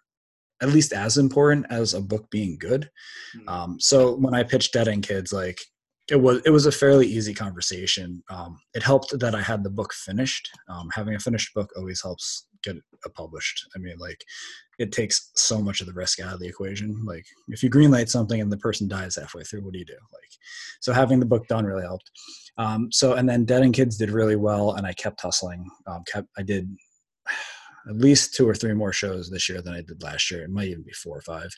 at least as important as a book being good. Mm-hmm. Um, so when I pitched Dead End Kids, like it was it was a fairly easy conversation. Um, it helped that I had the book finished. Um, having a finished book always helps get it published. I mean, like it takes so much of the risk out of the equation. Like if you greenlight something and the person dies halfway through, what do you do? Like so having the book done really helped. Um, so and then Dead End Kids did really well, and I kept hustling. Um, kept I did at least two or three more shows this year than I did last year. It might even be four or five.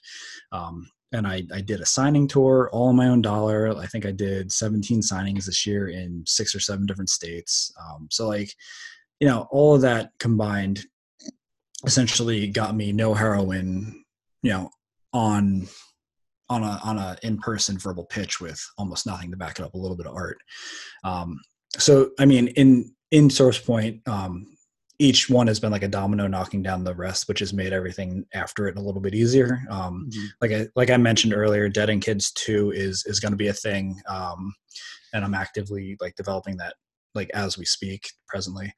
Um, and I, I did a signing tour all on my own dollar. I think I did 17 signings this year in six or seven different states. Um, so like, you know, all of that combined essentially got me no heroine, you know, on on a on a in-person verbal pitch with almost nothing to back it up, a little bit of art. Um, so I mean, in in Source Point, um, each one has been like a domino knocking down the rest, which has made everything after it a little bit easier. Um, mm-hmm. Like I like I mentioned earlier, Dead End Kids Two is is going to be a thing, um, and I'm actively like developing that like as we speak presently,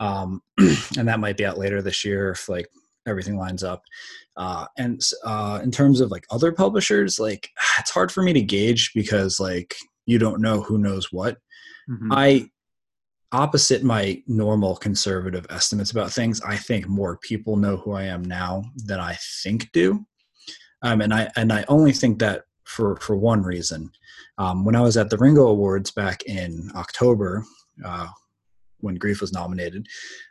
um, and that might be out later this year if like everything lines up. Uh, and uh, in terms of like other publishers, like it's hard for me to gauge because like you don't know who knows what. Mm-hmm. I opposite my normal conservative estimates about things, I think more people know who I am now than I think do. Um, and I and I only think that for for one reason. Um, when I was at the Ringo Awards back in October, uh, when Grief was nominated,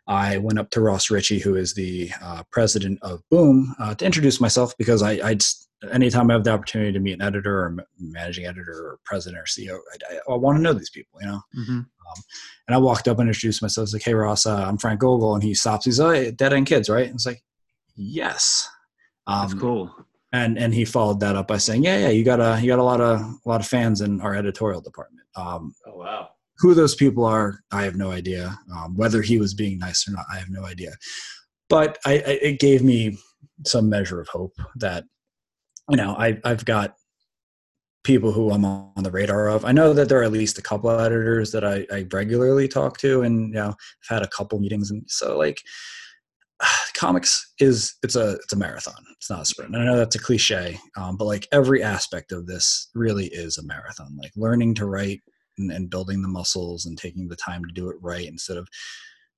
I went up to Ross Richie, who is the uh, president of Boom, uh, to introduce myself because I, I'd anytime I have the opportunity to meet an editor or managing editor or president or CEO, I, I, I want to know these people, you know. Mm-hmm. Um, and I walked up and introduced myself. I was like, "Hey, Ross, uh, I'm Frank Gogol," and he stops. He's like, oh, "Dead End Kids, right?" And it's like, "Yes." Um, That's cool. And and he followed that up by saying, "Yeah, yeah, you got a you got a lot of a lot of fans in our editorial department." Um, oh wow. Who those people are, I have no idea. Um, whether he was being nice or not, I have no idea. But I, I, it gave me some measure of hope that you know I, I've got people who I'm on the radar of. I know that there are at least a couple editors that I, I regularly talk to, and you know, I've had a couple meetings, and so like, comics is it's a it's a marathon. It's not a sprint. And I know that's a cliche, um, but like every aspect of this really is a marathon. Like learning to write and, and building the muscles and taking the time to do it right instead of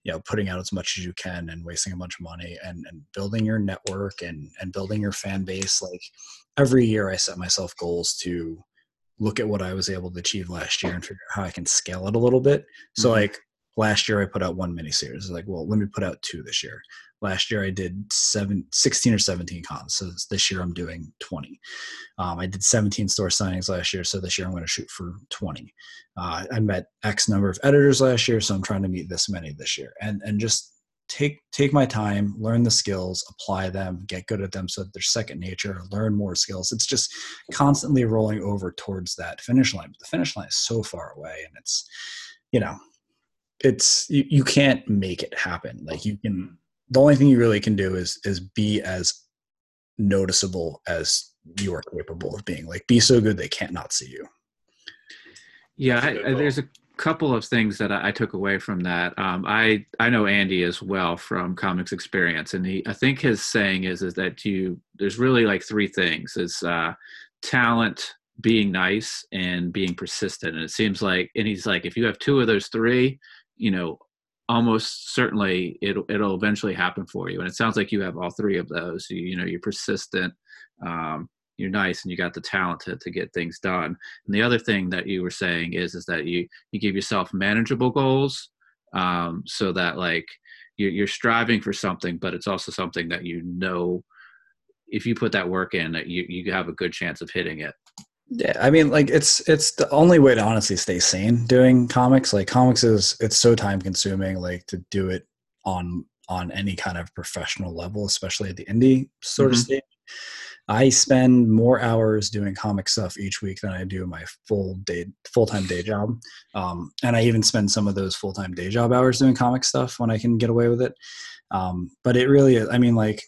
you know putting out as much as you can and wasting a bunch of money and, and building your network and and building your fan base like every year i set myself goals to look at what i was able to achieve last year and figure out how i can scale it a little bit so mm-hmm. like last year i put out one mini series like well let me put out two this year. Last year i did seven, 16 or 17 cons. So this year i'm doing 20 um, i did 17 store signings last year. So this year i'm going to shoot for 20 uh, i met x number of editors last year. So i'm trying to meet this many this year. And and just take take my time learn the skills apply them get good at them so that they're second nature learn more skills. It's just constantly rolling over towards that finish line. But the finish line is so far away and it's you know it's you, you can't make it happen. Like you can the only thing you really can do is is be as noticeable as you are capable of being. Like be so good they can't not see you. Yeah I, I, there's a couple of things that I, I took away from that. Um, i i know andy as well from comics experience and he i think his saying is is that you there's really like three things. Is uh, talent being nice and being persistent. And it seems like and he's like if you have two of those three you know almost certainly it'll it'll eventually happen for you. And it sounds like you have all three of those. You, you know you're persistent um, you're nice and you got the talent to, to get things done. And the other thing that you were saying is is that you you give yourself manageable goals um, so that like you're, you're striving for something but it's also something that you know if you put that work in that you, you have a good chance of hitting it yeah, I mean, like it's it's the only way to honestly stay sane doing comics. Like comics is it's so time consuming. Like to do it on on any kind of professional level, especially at the indie sort mm-hmm. of stage. I spend more hours doing comic stuff each week than I do my full day full time day job, um, and I even spend some of those full time day job hours doing comic stuff when I can get away with it. Um, but it really, is, I mean, like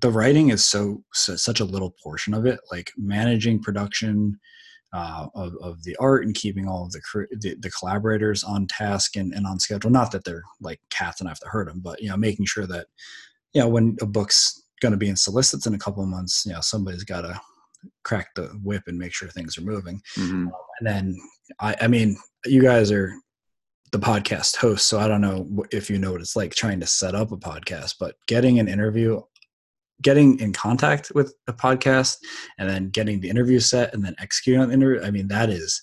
the writing is so, so such a little portion of it. Like managing production, uh, of, of the art and keeping all of the, the, the collaborators on task and, and on schedule. Not that they're like cats and I have to hurt them, but you know, making sure that you know when a book's going to be in solicits in a couple of months, you know, somebody's got to crack the whip and make sure things are moving. Mm-hmm. Um, and then I, I mean, you guys are the podcast host, so I don't know if you know what it's like trying to set up a podcast, but getting an interview getting in contact with a podcast and then getting the interview set and then executing on the interview i mean that is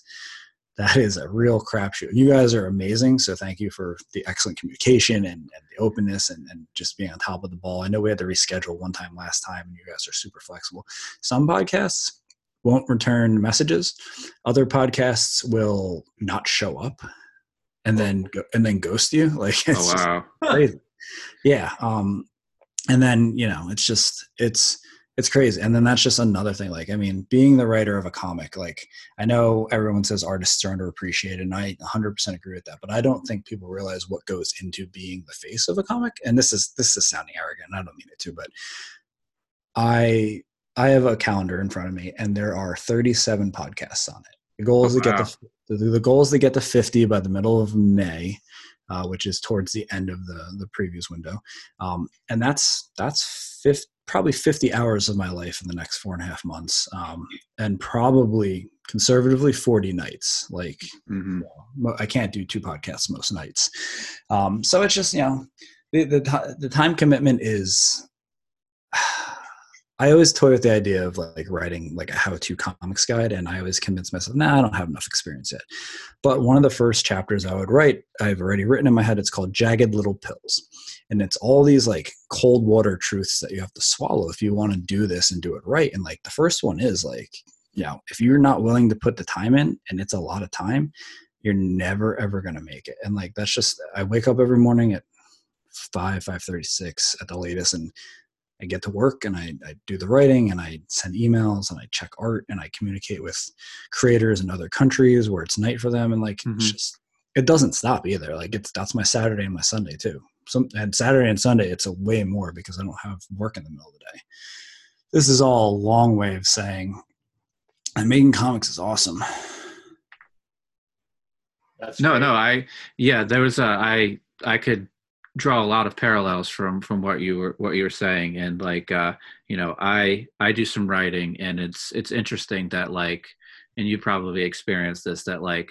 that is a real crapshoot. You guys are amazing so thank you for the excellent communication and, and the openness and, and, just being on top of the ball. I know we had to reschedule one time last time and you guys are super flexible. Some podcasts won't return messages. Other podcasts will not show up and then go, and then ghost you. Like it's oh, wow. crazy. Yeah um and then you know it's just it's it's crazy. And then that's just another thing like i mean being the writer of a comic like i know everyone says artists are underappreciated and i 100% agree with that but i don't think people realize what goes into being the face of a comic. And this is this is sounding arrogant i don't mean it to but i i have a calendar in front of me and there are 37 podcasts on it. The goal is oh, to wow. get the, the goal is to get to 50 by the middle of may uh, which is towards the end of the the previous window, um, and that's that's 50, probably 50 hours of my life in the next four and a half months, um, and probably conservatively 40 nights. Like mm-hmm. you know, I can't do two podcasts most nights, um, so it's just you know the the, the time commitment is I always toy with the idea of like writing like a how-to comics guide, and I always convince myself, nah, I don't have enough experience yet. But one of the first chapters I would write, I've already written in my head. It's called "Jagged Little Pills," and it's all these like cold water truths that you have to swallow if you want to do this and do it right. And like the first one is like, you know, if you're not willing to put the time in, and it's a lot of time, you're never ever gonna make it. And like that's just, I wake up every morning at five five thirty six at the latest, and I get to work and I, I, do the writing and I send emails and I check art and I communicate with creators in other countries where it's night for them and like mm-hmm. just it doesn't stop either. Like it's that's my Saturday and my Sunday too. Some and Saturday and Sunday it's a way more because I don't have work in the middle of the day. This is all a long way of saying and making comics is awesome. That's no, great. no, I yeah, there was a I I could draw a lot of parallels from from what you were what you were saying. And like uh you know i i do some writing and it's it's interesting that like and you probably experienced this that like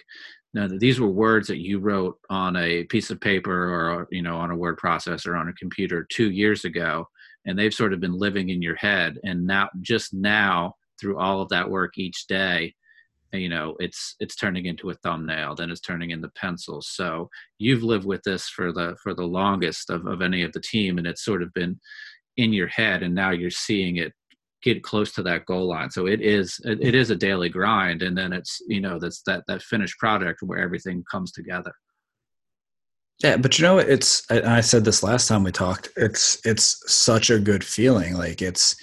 no, these were words that you wrote on a piece of paper or you know on a word processor on a computer two years ago and they've sort of been living in your head. And now just now through all of that work each day you know it's it's turning into a thumbnail then it's turning into pencils. So you've lived with this for the for the longest of, of any of the team and it's sort of been in your head and now you're seeing it get close to that goal line. So it is it, is a daily grind and then it's you know that's that that finished product where everything comes together. Yeah but you know it's I said this last time we talked it's it's such a good feeling. Like it's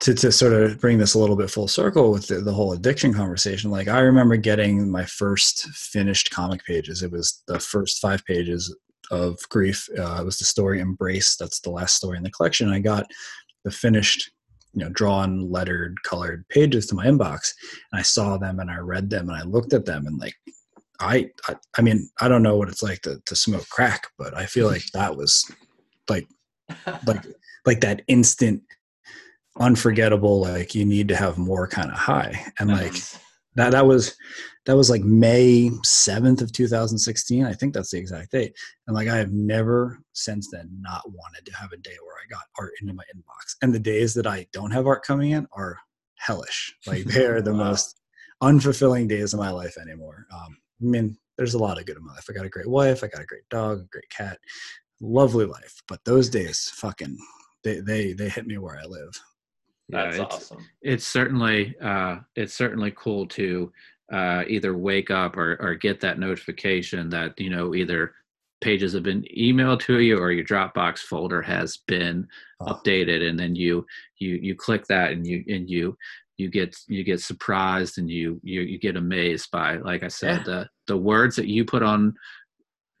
to, to sort of bring this a little bit full circle with the, the, whole addiction conversation like i remember getting my first finished comic pages. It was the first five pages of grief. Uh, it was the story embrace. That's the last story in the collection. I got the finished you know drawn lettered colored pages to my inbox and i saw them and i read them and i looked at them and like i i, I mean i don't know what it's like to, to smoke crack but i feel like that was like like like that instant unforgettable like you need to have more kind of high. And like that that was that was like may 7th of 2016 i think that's the exact date. And like i have never since then not wanted to have a day where i got art into my inbox. And the days that i don't have art coming in are hellish. Like they're the wow. most unfulfilling days of my life anymore. Um, i mean there's a lot of good in my life. I got a great wife i got a great dog a great cat lovely life. But those days fucking they they they hit me where i live that's yeah, it's, awesome. It's certainly uh, it's certainly cool to uh, either wake up or, or get that notification that you know either pages have been emailed to you or your Dropbox folder has been oh. updated, and then you you you click that and you and you you get you get surprised and you you you get amazed by like I said yeah. the the words that you put on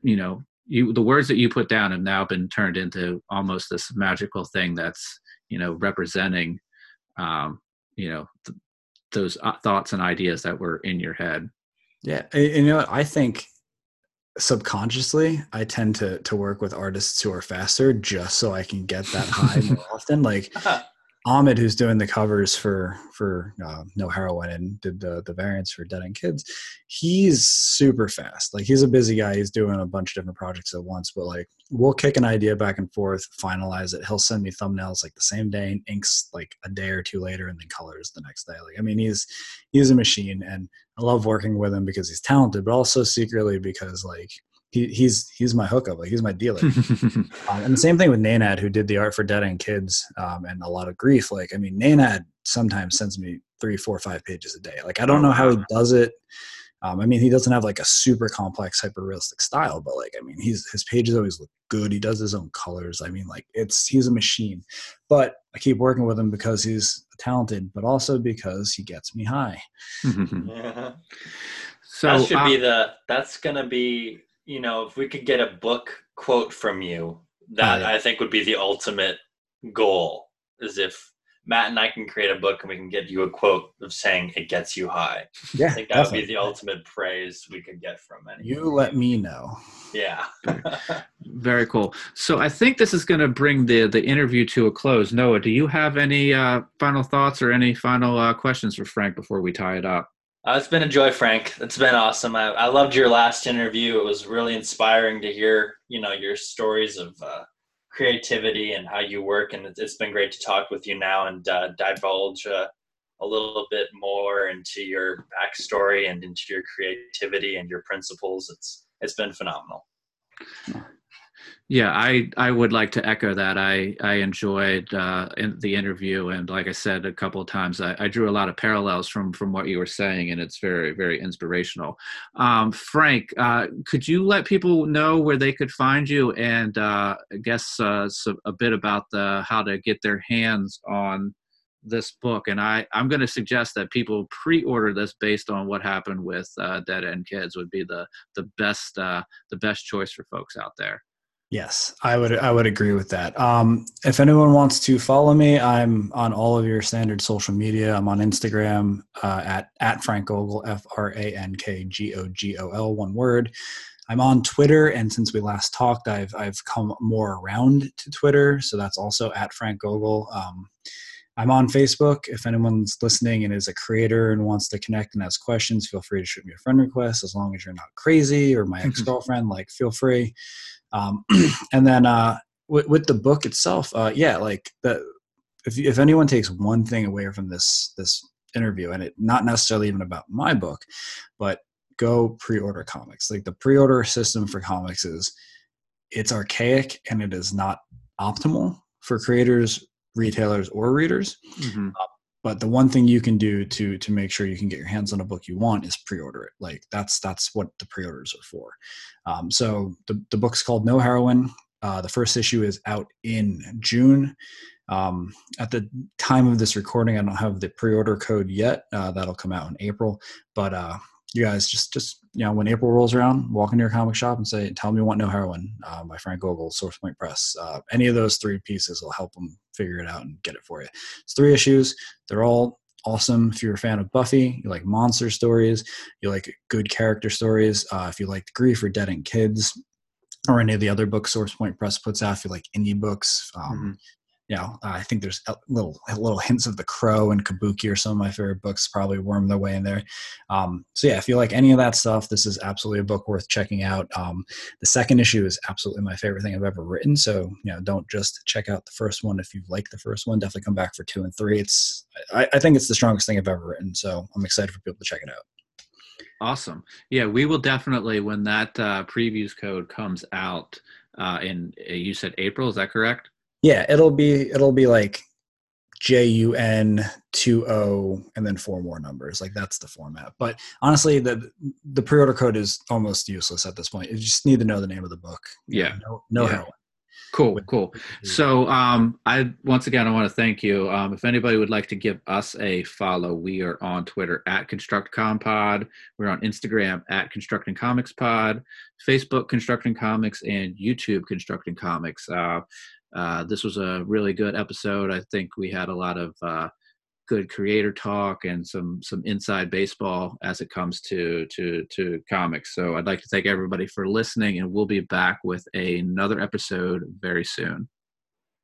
you know you the words that you put down have now been turned into almost this magical thing that's you know representing um you know th- those uh, thoughts and ideas that were in your head. Yeah and, you know i think subconsciously i tend to to work with artists who are faster just so i can get that high more often like Ahmed, who's doing the covers for for uh, No Heroine and did the the variants for Dead End Kids, he's super fast. Like he's a busy guy. He's doing a bunch of different projects at once. But like we'll kick an idea back and forth, finalize it. He'll send me thumbnails like the same day, inks like a day or two later, and then colors the next day. Like I mean, he's he's a machine, and I love working with him because he's talented, but also secretly because like he, he's he's my hookup, like he's my dealer. um, and the same thing with Nenad, who did the art for Dead End Kids um, and a lot of grief. Like, I mean, Nenad sometimes sends me three, four, five pages a day. Like, I don't know how he does it. Um, I mean, he doesn't have like a super complex, hyper realistic style, but like, I mean, he's his pages always look good. He does his own colors. I mean, like, it's he's a machine. But I keep working with him because he's talented, but also because he gets me high. yeah. So that should uh, be the. That's gonna be you know, if we could get a book quote from you, that oh, yeah. I think would be the ultimate goal. Is if Matt and I can create a book and we can get you a quote of saying it gets you high. Yeah, I think that definitely. would be the ultimate praise we could get from it. You let me know. Yeah. Very cool. So I think this is going to bring the the interview to a close. Noah, do you have any uh, final thoughts or any final uh, questions for Frank before we tie it up? Uh, it's been a joy, Frank. It's been awesome. I, I, loved your last interview. It was really inspiring to hear, you know, your stories of uh, creativity and how you work. And it's, been great to talk with you now and uh, divulge uh, a little bit more into your backstory and into your creativity and your principles. It's it's been phenomenal. Yeah, I, I would like to echo that. I, I enjoyed uh, in the interview, and like I said a couple of times, I, I, drew a lot of parallels from from what you were saying, and it's very very inspirational. Um, Frank, uh, could you let people know where they could find you, and uh, I guess uh, so a bit about the how to get their hands on this book? And I I'm going to suggest that people pre-order this based on what happened with uh, Dead End Kids would be the the best uh, the best choice for folks out there. Yes, I would I would agree with that. Um, if anyone wants to follow me, I'm on all of your standard social media. I'm on Instagram uh, at at Frank Gogol F R A N K G O G O L one word. I'm on Twitter, and since we last talked, I've I've come more around to Twitter, so that's also at Frank Gogol. Um, I'm on Facebook. If anyone's listening and is a creator and wants to connect and ask questions, feel free to shoot me a friend request. As long as you're not crazy or my ex girlfriend, like feel free. Um, and then uh, with, with, the book itself, uh, yeah, like the, if, if anyone takes one thing away from this this interview, and it not necessarily even about my book, but go pre-order comics. Like the pre-order system for comics is it's archaic and it is not optimal for creators, retailers, or readers. Mm-hmm. Uh, but the one thing you can do to to make sure you can get your hands on a book you want is pre-order it. Like that's that's what the pre-orders are for. Um, so the, the book's called no heroine uh, the first issue is out in june. Um, at the time of this recording i don't have the pre-order code yet. Uh, that'll come out in april. But uh, you guys just just you know when April rolls around, walk into your comic shop and say, "Tell me you want no heroine" uh, by Frank Gogol, Source Point Press. Uh, any of those three pieces will help them figure it out and get it for you. It's three issues. They're all awesome. If you're a fan of Buffy, you like monster stories, you like good character stories. Uh, if you like Grief or Dead End Kids, or any of the other books Source Point Press puts out, if you like indie books, um, mm-hmm you know, I think there's little little hints of The Crow and Kabuki or some of my favorite books probably worm their way in there. Um, so yeah, if you like any of that stuff, this is absolutely a book worth checking out. Um, the second issue is absolutely my favorite thing I've ever written. So you know, don't just check out the first one if you like the first one. Definitely come back for two and three. It's I, I think it's the strongest thing I've ever written. So I'm excited for people to check it out. Awesome. Yeah, we will definitely when that uh, previews code comes out uh, in uh, you said April. Is that correct? Yeah it'll be it'll be like J U N two O and then four more numbers. Like that's the format. But honestly, the the pre order code is almost useless at this point. You just need to know the name of the book. Yeah. No, no Yeah. Cool, cool. So, um, I once again I want to thank you. Um, if anybody would like to give us a follow, we are on Twitter at Construct ConstructCompod. We're on Instagram at Constructing Comics Pod, Facebook Constructing Comics, and YouTube Constructing Comics. Uh, uh, this was a really good episode. I think we had a lot of uh, good creator talk and some some inside baseball as it comes to to to comics. So I'd like to thank everybody for listening, and we'll be back with another episode very soon.